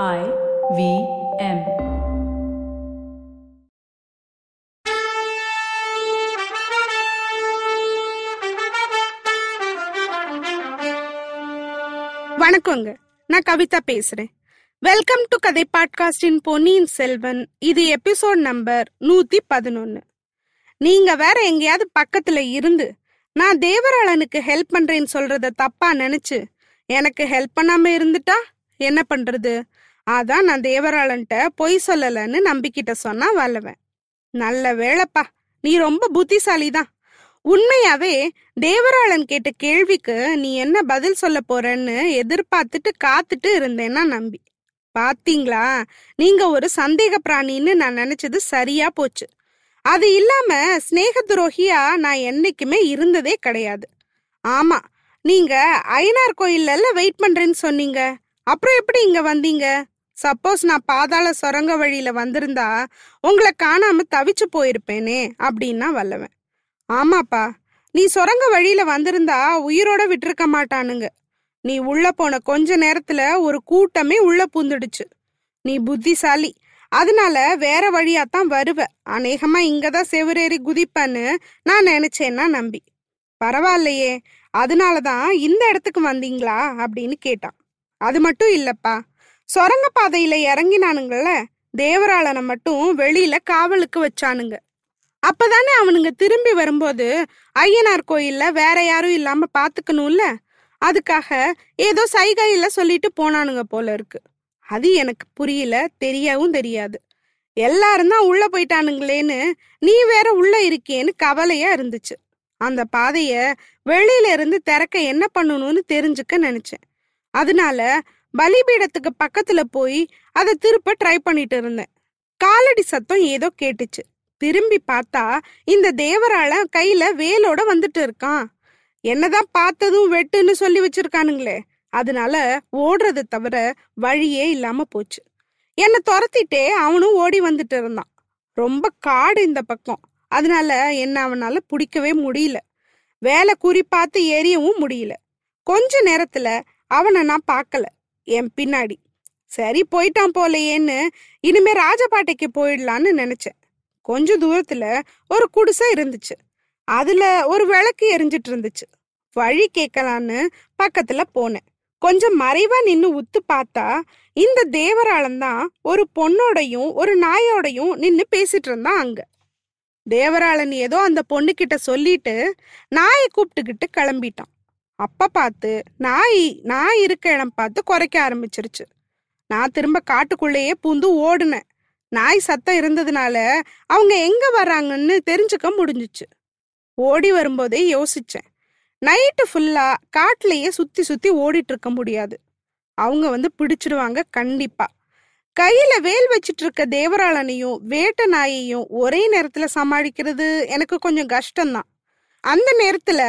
I V M. வணக்கங்க. நான் கவிதா பேசுறேன். வெல்கம் டு கதை பாட்காஸ்டின் பொன்னியின் செல்வன் இது எபிசோட் நம்பர் நூத்தி பதினொன்னு. நீங்க வேற எங்கேயாவது பக்கத்துல இருந்து நான் தேவராளனுக்கு ஹெல்ப் பண்றேன்னு சொல்றத தப்பா நினைச்சு எனக்கு ஹெல்ப் பண்ணாம இருந்துட்டா? என்ன பண்றது? அதான் நான் தேவராளன்ட்ட பொய் சொல்லலன்னு நம்பிக்கிட்ட சொன்னா வல்லவன். நல்ல வேலைப்பா நீ ரொம்ப புத்திசாலி தான் உண்மையாவே தேவராளன் கேட்ட கேள்விக்கு நீ என்ன பதில் சொல்ல போறன்னு எதிர்பார்த்துட்டு காத்துட்டு இருந்தேன்னா நம்பி. பாத்தீங்களா? நீங்க ஒரு சந்தேக பிராணின்னு நான் நினைச்சது சரியா போச்சு. அது இல்லாம சிநேக துரோகியா நான் என்னைக்குமே இருந்ததே கிடையாது. ஆமா நீங்க ஐநார் கோயில்ல வெயிட் பண்றேன்னு சொன்னீங்க. அப்புறம் எப்படி இங்க வந்தீங்க? சப்போஸ் நான் பாதாள சுரங்க வழியில வந்திருந்தா உங்களை காணாம தவிச்சு போயிருப்பேனே அப்படின்னா வல்லவன். ஆமாப்பா நீ சுரங்க வழியில வந்திருந்தா உயிரோட விட்டிருக்க மாட்டானுங்க. நீ உள்ள போன கொஞ்ச நேரத்துல ஒரு கூட்டமே உள்ள பூந்துடுச்சு. நீ புத்திசாலி. அதனால வேற வழியாத்தான் வருவ. அநேகமா இங்கதான் செவரேறி குதிப்பன்னு நான் நினைச்சேன்னா நம்பி. பரவாயில்லையே அதனாலதான் இந்த இடத்துக்கு வந்தீங்களா அப்படின்னு கேட்டான். அது மட்டும் இல்லப்பா சுரங்க பாதையில இறங்கினானுங்கள தேவராளனை மட்டும் வெளியில காவலுக்கு வச்சானுங்க. அப்பதானே அவனுங்க திரும்பி வரும்போது ஐயனார் கோயில்ல வேற யாரும் இல்லாம பாத்துக்கணும்ல? அதுக்காக ஏதோ சைகையில சொல்லிட்டு போனானுங்க போல இருக்கு. அது எனக்கு புரியல தெரியவும் தெரியாது. எல்லாரும் தான் உள்ள போயிட்டானுங்களேன்னு நீ வேற உள்ள இருக்கேன்னு கவலையா இருந்துச்சு. அந்த பாதைய வெளியில இருந்து திறக்க என்ன பண்ணணும்னு தெரிஞ்சுக்க நினைச்சேன். அதனால பலிபீடத்துக்கு பக்கத்துல போய் அதை திருப்ப ட்ரை பண்ணிட்டு இருந்தேன். காலடி சத்தம் ஏதோ கேட்டுச்சு. திரும்பி பார்த்தா இந்த தேவரால கையில வேலோட வந்துட்டு இருக்கான். என்னதான் பார்த்ததும் வெட்டுன்னு சொல்லி வச்சிருக்கானுங்களே. அதனால ஓடுறது தவிர வழியே இல்லாம போச்சு. என்னை துரத்திட்டே அவனும் ஓடி வந்துட்டு இருந்தான். ரொம்ப காடு இந்த பக்கம். அதனால என்ன அவனால பிடிக்கவே முடியல. வேலை குறி பார்த்து எரியவும் முடியல. கொஞ்ச நேரத்துல அவனை நான் பார்க்கல. என் பின்னாடி. சரி போயிட்டான் போலையேன்னு இனிமே ராஜபாட்டைக்கு போயிடலான்னு நினைச்சேன். கொஞ்ச தூரத்துல ஒரு குடிசை இருந்துச்சு. அதுல ஒரு விளக்கு எரிஞ்சிட்டு இருந்துச்சு. வழி கேட்கலான்னு பக்கத்துல போனேன். கொஞ்சம் மறைவா நின்னு உத்து பார்த்தா இந்த தேவராளன் தான் ஒரு பொண்ணோடையும் ஒரு நாயோடையும் நின்னு பேசிட்டு இருந்தான் அங்க. தேவராளன் ஏதோ அந்த பொண்ணுக்கிட்ட சொல்லிட்டு நாயை கூப்பிட்டுக்கிட்டு கிளம்பிட்டான். அப்ப பார்த்து நாய் நாய் இருக்க இடம் பார்த்து குறைக்க ஆரம்பிச்சிருச்சு. நான் திரும்ப காட்டுக்குள்ளேயே பூந்து ஓடுனேன். நாய் சத்தம் இருந்ததுனால அவங்க எங்க வர்றாங்கன்னு தெரிஞ்சுக்க முடிஞ்சுச்சு. ஓடி வரும்போதே யோசிச்சேன். நைட்டு ஃபுல்லா காட்டிலேயே சுத்தி சுத்தி ஓடிட்டு இருக்க முடியாது. அவங்க வந்து பிடிச்சிடுவாங்க கண்டிப்பா. கையில வேல் வச்சிட்டு இருக்க தேவராளனையும் வேட்ட நாயையும் ஒரே நேரத்துல சமாளிக்கிறது எனக்கு கொஞ்சம் கஷ்டம்தான். அந்த நேரத்துல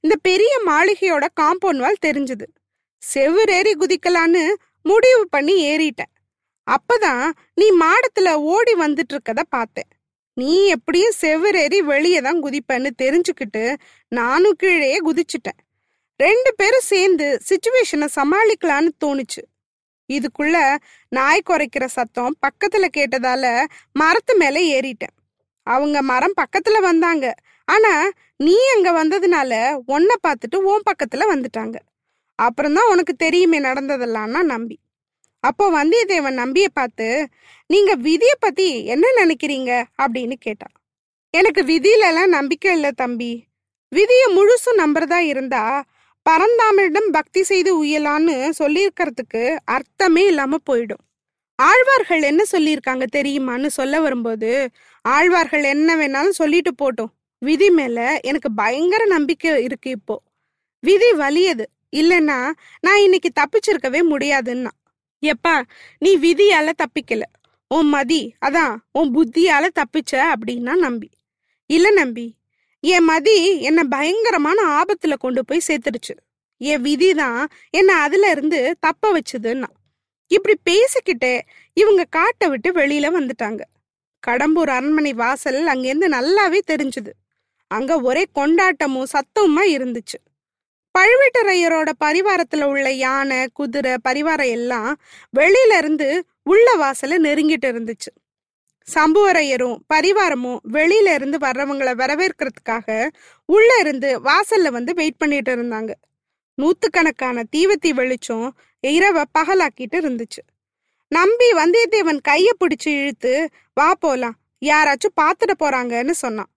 இந்த பெரிய மாளிகையோட காம்பவுண்ட் வால் தெரிஞ்சது. செவ்வரேறி குதிக்கலான்னு முடிவு பண்ணி ஏறிட்டேன் அப்பதான் நீ மாடத்துல ஓடி வந்துட்டு இருக்கத பார்த்தேன் நீ எப்படியும் செவ்வரேறி வெளியே தான் குதிப்பேன்னு தெரிஞ்சுக்கிட்டு நானும் கீழே குதிச்சிட்டேன் ரெண்டு பேரும் சேர்ந்து சுச்சுவேஷனை சமாளிக்கலான்னு தோணுச்சு. இதுக்குள்ள நாய் குறைக்கிற சத்தம் பக்கத்துல கேட்டதால மரத்து மேல ஏறிட்டேன். அவங்க மரம் பக்கத்துல வந்தாங்க. ஆனா நீ அங்க வந்ததுனால உன்னை பார்த்துட்டு உன் பக்கத்துல வந்துட்டாங்க. அப்புறம்தான் உனக்கு தெரியுமே நடந்ததெல்லாம்னா நம்பி. அப்போ வந்தியத்தேவன் நம்பிய பார்த்து நீங்க விதியை பத்தி என்ன நினைக்கிறீங்க? அப்படின்னு கேட்டான் எனக்கு விதியிலலாம் நம்பிக்கை இல்லை தம்பி. விதியை முழுசும் நம்புறதா இருந்தா பரந்தாமனிடம் பக்தி செய்து உயலான்னு சொல்லியிருக்கிறதுக்கு அர்த்தமே இல்லாம போயிடும். ஆழ்வார்கள் என்ன சொல்லியிருக்காங்க தெரியுமான்னு சொல்ல வரும்போது ஆழ்வார்கள் என்ன வேணாலும் சொல்லிட்டு போட்டோம். விதி மேல எனக்கு பயங்கர நம்பிக்கை இருக்கு இப்போ. விதி வலியது இல்லைன்னா நான் இன்னைக்கு தப்பிச்சிருக்கவே முடியாதுன்னா. எப்பா நீ விதியால தப்பிக்கல. உன் மதி அதான் உன் புத்தியால தப்பிச்ச அப்படின்னா நம்பி. இல்ல நம்பி என் மதி என்னை பயங்கரமான ஆபத்துல கொண்டு போய் சேர்த்துடுச்சு. என் விதி தான் என்னை அதுல இருந்து தப்ப வச்சுதுன்னா. இப்படி பேசிக்கிட்டே இவங்க காட்டை விட்டு வெளியில வந்துட்டாங்க. கடம்பூர் அரண்மனை வாசல் அங்கேருந்து நல்லாவே தெரிஞ்சுது. அங்க ஒரே கொண்டாட்டமும் சத்தமுமா இருந்துச்சு. பழுவேட்டரையரோட பரிவாரத்துல உள்ள யானை குதிரை பரிவாரம் எல்லாம் வெளியில இருந்து உள்ள வாசல நெருங்கிட்டு இருந்துச்சு. சம்புவரையரும் பரிவாரமும் வெளியில இருந்து வர்றவங்களை வரவேற்கிறதுக்காக உள்ள இருந்து வாசல்ல வந்து வெயிட் பண்ணிட்டு இருந்தாங்க. நூத்துக்கணக்கான தீவத்தி வெளிச்சம் இரவை பகலாக்கிட்டு இருந்துச்சு. நம்பி வந்தியத்தேவன் கைய பிடிச்சு இழுத்து வா போலாம். யாராச்சும் பார்த்துட்டு போறாங்கன்னு சொன்னான்.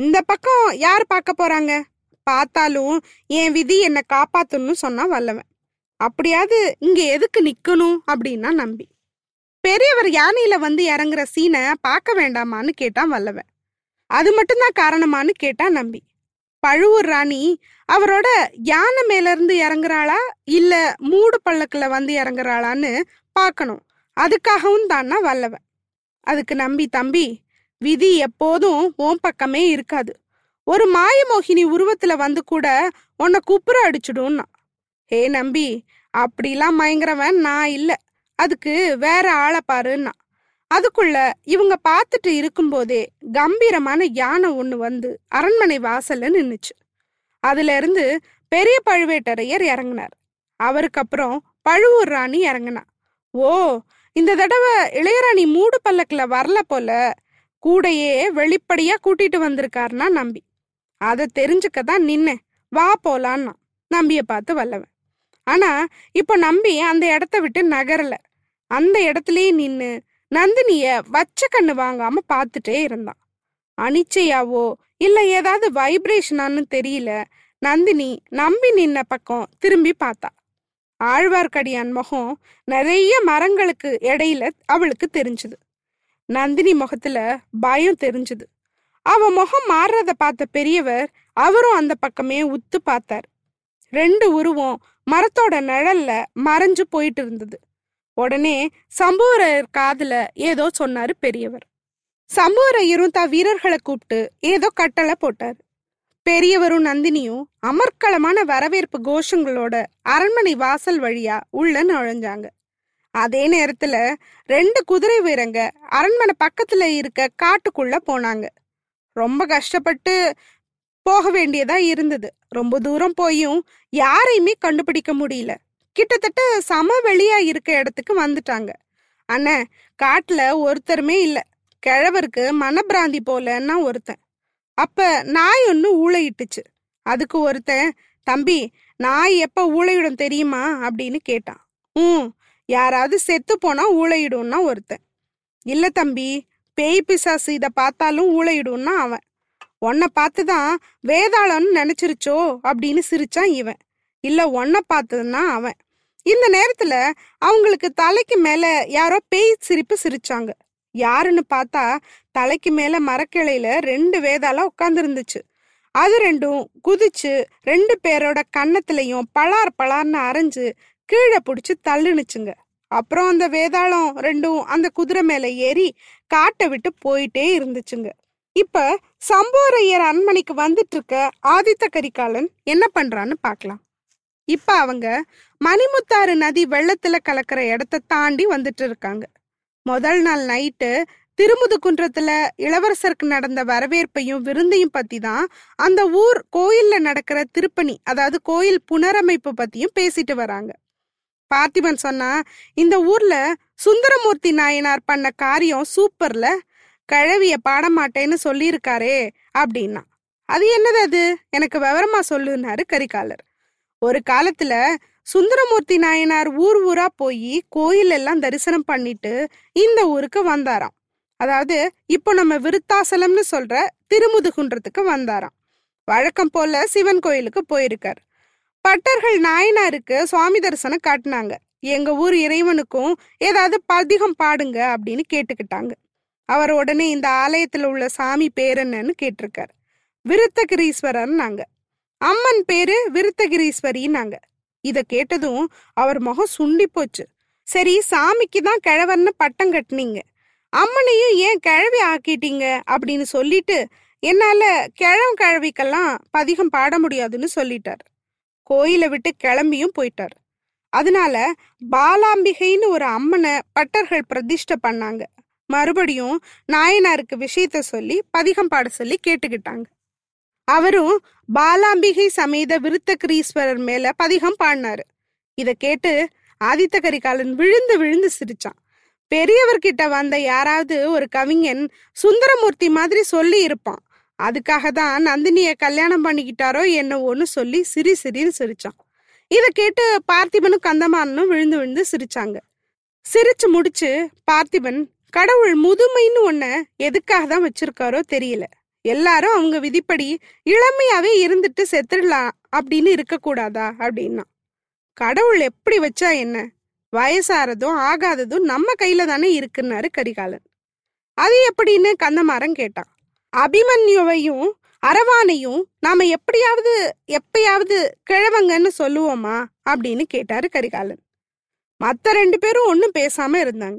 இந்த பக்கம் யார் பார்க்க போறாங்க? பார்த்தாலும் என் விதி என்னை காப்பாத்தணும்னு சொன்னா வல்லவன். அப்படியாவது இங்க எதுக்கு நிக்கணும் அப்படின்னா நம்பி. பெரியவர் யானையில வந்து இறங்குற சீனை பார்க்க வேண்டாமான்னு கேட்டான் வல்லவன். அது மட்டும்தான் காரணமான்னு கேட்டான் நம்பி. பழுவூர் ராணி அவரோட யானை மேல இருந்து இறங்குறாளா? இல்ல மூடு பள்ளக்குல வந்து இறங்குறாளான்னு பார்க்கணும். அதுக்காகவும் தானா வல்லவன். அதுக்கு நம்பி தம்பி விதி எப்போதும் ஓம் பக்கமே இருக்காது. ஒரு மாயமோகினி உருவத்துல வந்து கூட உன்னை குப்புற அடிச்சுடும்னா. ஹே நம்பி அப்படிலாம் மயங்குறவன் நான் இல்ல. அதுக்கு வேற ஆளை பாருன்னா. அதுக்குள்ள இவங்க பார்த்துட்டு இருக்கும்போதே கம்பீரமான யானை ஒண்ணு வந்து அரண்மனை வாசல்ல நின்னுச்சு. அதுல இருந்து பெரிய பழுவேட்டரையர் இறங்குனார். அவருக்கு அப்புறம் பழுவூர் ராணி இறங்குனா. ஓ இந்த தடவை இளையராணி மூடு பல்லக்கில் வரல போல கூடையே வெளிப்படையா கூட்டிட்டு வந்திருக்காருன்னா நம்பி. அதை தெரிஞ்சுக்க தான் நின்னேன். வா போலான்னா நம்பிய பார்த்து வல்லவன். ஆனா இப்போ நம்பி அந்த இடத்த விட்டு நகரல. அந்த இடத்துலயே நின்னு நந்தினிய வச்ச கண்ணு வாங்காம பார்த்துட்டே இருந்தான். அனிச்சையாவோ இல்ல ஏதாவது வைப்ரேஷனான்னு தெரியல நந்தினி நம்பி நின்ன பக்கம் திரும்பி பார்த்தா. ஆழ்வார்க்கடியான் முகம் நிறைய மரங்களுக்கு இடையில அவளுக்கு தெரிஞ்சுது. நந்தினி முகத்துல பயம் தெரிஞ்சுது. அவ முகம் மாறுறத பார்த்த பெரியவர் அவரும் அந்த பக்கமே உத்து பார்த்தார். ரெண்டு உருவம் மரத்தோட நிழல்ல மறைஞ்சு போயிட்டு இருந்தது. உடனே சம்புவரையர் காதுல ஏதோ சொன்னாரு பெரியவர். சம்புவரையரும் தா வீரர்களை கூப்பிட்டு ஏதோ கட்டளை போட்டார். பெரியவரும் நந்தினியும் அமர்க்களமான வரவேற்பு கோஷங்களோட அரண்மனை வாசல் வழியா உள்ள நுழைஞ்சாங்க. அதே நேரத்துல ரெண்டு குதிரை வீரங்க அரண்மனை பக்கத்துல இருக்க காட்டுக்குள்ள போனாங்க. ரொம்ப கஷ்டப்பட்டு போக வேண்டியதா இருந்தது. ரொம்ப தூரம் போயும் யாரையுமே கண்டுபிடிக்க முடியல. கிட்டத்தட்ட சமவெளியா இருக்க இடத்துக்கு வந்துட்டாங்க. அண்ணே காட்டுல ஒருத்தருமே இல்ல. கிழவருக்கு மனப்பிராந்தி போலன்னா ஒருத்தன். அப்ப நாய் ஒன்று ஊழையிட்டுச்சு அதுக்கு ஒருத்தன் தம்பி நாய் எப்ப ஊழையிடும் தெரியுமா? அப்படின்னு கேட்டான். ம் யாராவது செத்து போனா ஊழையிடும்னா ஒருத்தன். இல்ல தம்பி பேய் பிசாசு இதை பார்த்தாலும் ஊழையிடும்னா அவன். உன்னை பார்த்து தான் வேதாளம்னு நினைச்சிருச்சோ அப்படின்னு சிரிச்சான் இவன். இல்ல உன்னை பார்த்ததுன்னா அவன். இந்த நேரத்துல அவங்களுக்கு தலைக்கு மேல யாரோ பேய் சிரிப்பு சிரிச்சாங்க. யாருன்னு பார்த்தா தலைக்கு மேல மரக்கிளையில ரெண்டு வேதாளம் உட்காந்துருந்துச்சு அது ரெண்டும் குதிச்சு ரெண்டு பேரோட கன்னத்திலையும் பலார் பலார்னு அரைஞ்சு கீழே பிடிச்சி தள்ளுனுச்சுங்க. அப்புறம் அந்த வேதாளம் ரெண்டும் அந்த குதிரை மேல ஏறி காட்டை விட்டு போயிட்டே இருந்துச்சுங்க. இப்ப சம்போரையர் அண்மனைக்கு வந்துட்டு இருக்க ஆதித்த கரிகாலன் என்ன பண்றான்னு பார்க்கலாம் இப்ப அவங்க மணிமுத்தாறு நதி வெள்ளத்துல கலக்கிற இடத்த தாண்டி வந்துட்டு இருக்காங்க. முதல் நாள் நைட்டு திருமுதுகுன்றத்துல இளவரசருக்கு நடந்த வரவேற்பையும் விருந்தையும் பத்தி தான் அந்த ஊர் கோயில்ல நடக்கிற திருப்பணி அதாவது கோயில் புனரமைப்பு பத்தியும் பேசிட்டு வராங்க. பார்த்திபன் சொன்னா இந்த ஊர்ல சுந்தரமூர்த்தி நாயனார் பண்ண காரியம் சூப்பர்ல கழவிய பாடமாட்டேன்னு சொல்லியிருக்காரே அப்படின்னா. அது என்னது அது? எனக்கு விவரமா சொல்லுனாரு கரிகாலர். ஒரு காலத்துல சுந்தரமூர்த்தி நாயனார் ஊர் ஊரா போய் கோயில் எல்லாம் தரிசனம் பண்ணிட்டு இந்த ஊருக்கு வந்தாராம். அதாவது இப்போ நம்ம விருத்தாசலம்னு சொல்ற திருமுதுகுன்றத்துக்கு வந்தாராம். வழக்கம் போல சிவன் கோயிலுக்கு போயிருக்கார். பட்டர்கள் நாயனாருக்கு சுவாமி தரிசனம் காட்டினாங்க. எங்க ஊர் இறைவனுக்கும் ஏதாவது பதிகம் பாடுங்க அப்படின்னு கேட்டுக்கிட்டாங்க. அவர் உடனே இந்த ஆலயத்துல உள்ள சாமி பேர் என்னன்னு கேட்டிருக்காரு. விருத்தகிரீஸ்வரர் நாங்க அம்மன் பேரு விருத்தகிரீஸ்வரின்னாங்க இத கேட்டதும் அவர் முகம் சுண்டி போச்சு. சரி சாமிக்கு தான் கிழவர்னு பட்டம் கட்டுனீங்க. அம்மனையும் ஏன் கிழவி ஆக்கிட்டீங்க? அப்படின்னு சொல்லிட்டு என்னால கிழம் கிழவிக்கெல்லாம் பதிகம் பாட முடியாதுன்னு சொல்லிட்டார். கோயிலை விட்டு கிளம்பியும் போயிட்டார். அதனால பாலாம்பிகைன்னு ஒரு அம்மனை பட்டர்கள் பிரதிஷ்டை பண்ணாங்க. மறுபடியும் நாயனாருக்கு விஷயத்த சொல்லி பதிகம் பாட சொல்லி கேட்டுக்கிட்டாங்க. அவரும் பாலாம்பிகை சமேத விருத்தகிரீஸ்வரர் மேல பதிகம் பாடினாரு. இதை கேட்டு ஆதித்த கரிகாலன் விழுந்து விழுந்து சிரிச்சான். பெரியவர்கிட்ட வந்த யாராவது ஒரு கவிஞன் சுந்தரமூர்த்தி மாதிரி சொல்லி இருப்பான். அதுக்காக தான் நந்தினிய கல்யாணம் பண்ணிக்கிட்டாரோ என்னவோன்னு சொல்லி சிரி சிரின்னு சிரிச்சான். இதை கேட்டு பார்த்திபனும் கந்தமாறனும் விழுந்து விழுந்து சிரிச்சாங்க. சிரிச்சு முடிச்சு பார்த்திபன் கடவுள் முதுமைன்னு ஒன்ன எதுக்காக தான் வச்சிருக்காரோ தெரியல. எல்லாரும் அவங்க விதிப்படி இளமையாவே இருந்துட்டு செத்துடலாம் அப்படின்னு இருக்கக்கூடாதா? அப்படின்னா. கடவுள் எப்படி வச்சா என்ன? வயசாறதும் ஆகாததும் நம்ம கையில தானே இருக்குன்னாரு கரிகாலன். அது எப்படின்னு கந்தமாறன் கேட்டான். அபிமன்யுவையும் அரவானையும் நாம எப்படியாவது எப்பயாவது கிழவங்கன்னு சொல்லுவோமா அப்படின்னு கேட்டாரு கரிகாலன். மத்த ரெண்டு பேரும் ஒன்றும் பேசாம இருந்தாங்க.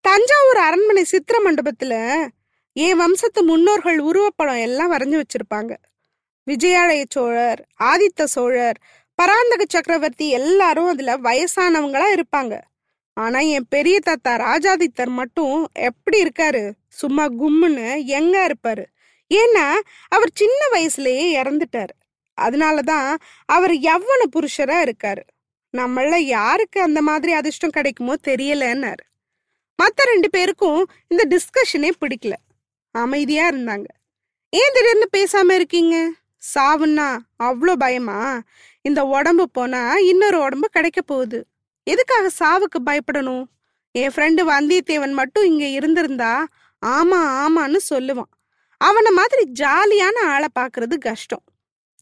தஞ்சாவூர் அரண்மனை சித்திர மண்டபத்துல என் வம்சத்து முன்னோர்கள் உருவப்படம் எல்லாம் வரைஞ்சு வச்சிருப்பாங்க. விஜயாலய சோழர் ஆதித்த சோழர் பராந்தக சக்கரவர்த்தி எல்லாரும் அதுல வயசானவங்களா இருப்பாங்க. ஆனா என் பெரிய தாத்தா ராஜாதித்தர் மட்டும் எப்படி இருக்காரு? சும்மா கும்முன்னு எங்க இருப்பாரு? ஏன்னா அவர் சின்ன வயசுலயே இறந்துட்டாரு. அதனாலதான் அவர் யவ்வன புருஷரா இருக்காரு. நம்மள யாருக்கு அந்த மாதிரி அதிர்ஷ்டம் கிடைக்குமோ தெரியலன்னாரு. மத்த ரெண்டு பேருக்கும் இந்த டிஸ்கஷனே பிடிக்கல. அமைதியா இருந்தாங்க. ஏன் திடீர்னு பேசாம இருக்கீங்க? சாவுன்னா அவ்வளோ பயமா? இந்த உடம்பு போனா இன்னொரு உடம்பு கிடைக்க போகுது. எதுக்காக சாவுக்கு பயப்படணும்? என் ஃப்ரெண்டு வந்தியத்தேவன் மட்டும் இங்க இருந்திருந்தா ஆமா ஆமான்னு சொல்லுவான். அவனை மாதிரி ஜாலியான ஆளை பாக்குறது கஷ்டம்.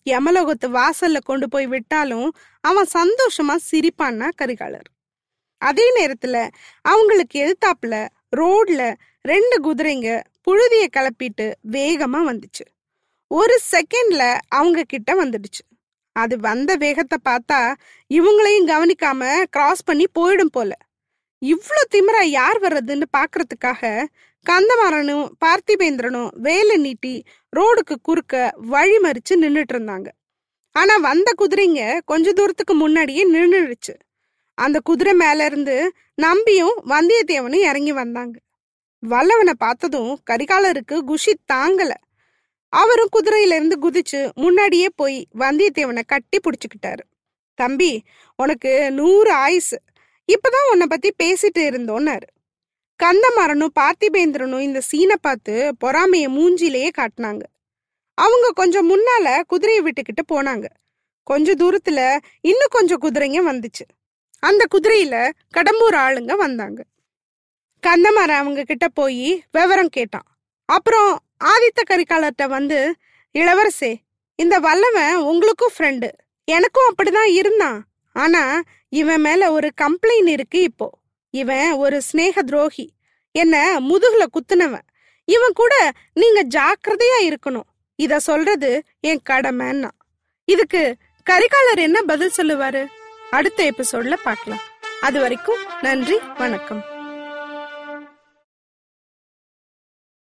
யமலோகத்து வாசல்ல கொண்டு போய் விட்டாலும் அவன் சந்தோஷமா சிரிப்பான்னா கரிகாலர். அதே நேரத்துல அவங்களுக்கு எழுத்தாப்புல ரோட்ல ரெண்டு குதிரைங்க புழுதிய கிளப்பிட்டு வேகமா வந்துச்சு. ஒரு செகண்ட்ல அவங்க கிட்ட வந்துடுச்சு. அது வந்த வேகத்தை பார்த்தா இவங்களையும் கவனிக்காம கிராஸ் பண்ணி போயிடும் போல. இவ்ளோ திமிரா யார் வர்றதுன்னு பாக்குறதுக்காக கந்தமாறனும் பார்த்திபேந்திரனும் வேலை நீட்டி ரோடுக்கு குறுக்க வழி மறிச்சு நின்றுட்டு இருந்தாங்க ஆனா வந்த குதிரைங்க கொஞ்ச தூரத்துக்கு முன்னாடியே நின்றுடுச்சு அந்த குதிரை மேல இருந்து நம்பியும் வந்தியத்தேவனும் இறங்கி வந்தாங்க. வல்லவனை பார்த்ததும் கரிகாலருக்கு குஷி தாங்கல. அவரும் குதிரையில இருந்து குதிச்சு முன்னாடியே போய் வந்தியத்தேவனை கட்டி பிடிச்சுக்கிட்டாரு. தம்பி உனக்கு நூறு ஆயுசு. இப்பதான் உன்னை பத்தி பேசிட்டு இருந்தோன்னாரு. கந்தமாறனும் பார்த்திபேந்திரனும் இந்த சீனை பார்த்து பொறாமைய மூஞ்சிலேயே காட்டினாங்க. அவங்க கொஞ்சம் முன்னால குதிரையை விட்டுக்கிட்டு போனாங்க. கொஞ்ச தூரத்துல இன்னும் கொஞ்சம் குதிரைங்க வந்துச்சு. அந்த குதிரையில கடம்பூர் ஆளுங்க வந்தாங்க. கந்தமாறன் அவங்க கிட்ட போய் விவரம் கேட்டான். அப்புறம் ஆதித்த கரிகாலர்கிட்ட வந்து இளவரசே இந்த வல்லவன் உங்களுக்கும் ஃப்ரெண்டு எனக்கும் அப்படிதான் இருந்தான். ஆனா இவன் மேல ஒரு கம்ப்ளைண்ட் இருக்கு இப்போ. இவன் ஒரு ஸ்னேக துரோகி. என்ன முதுகுல குத்துனவன். இவன் கூட நீங்க ஜாக்கிரதையா இருக்கணும். இத சொல்றது என் கடமைன்னா. இதுக்கு கரிகாலர் என்ன பதில் சொல்லுவாரு? அடுத்த எபிசோட்ல பார்க்கலாம். அது வரைக்கும் நன்றி வணக்கம்.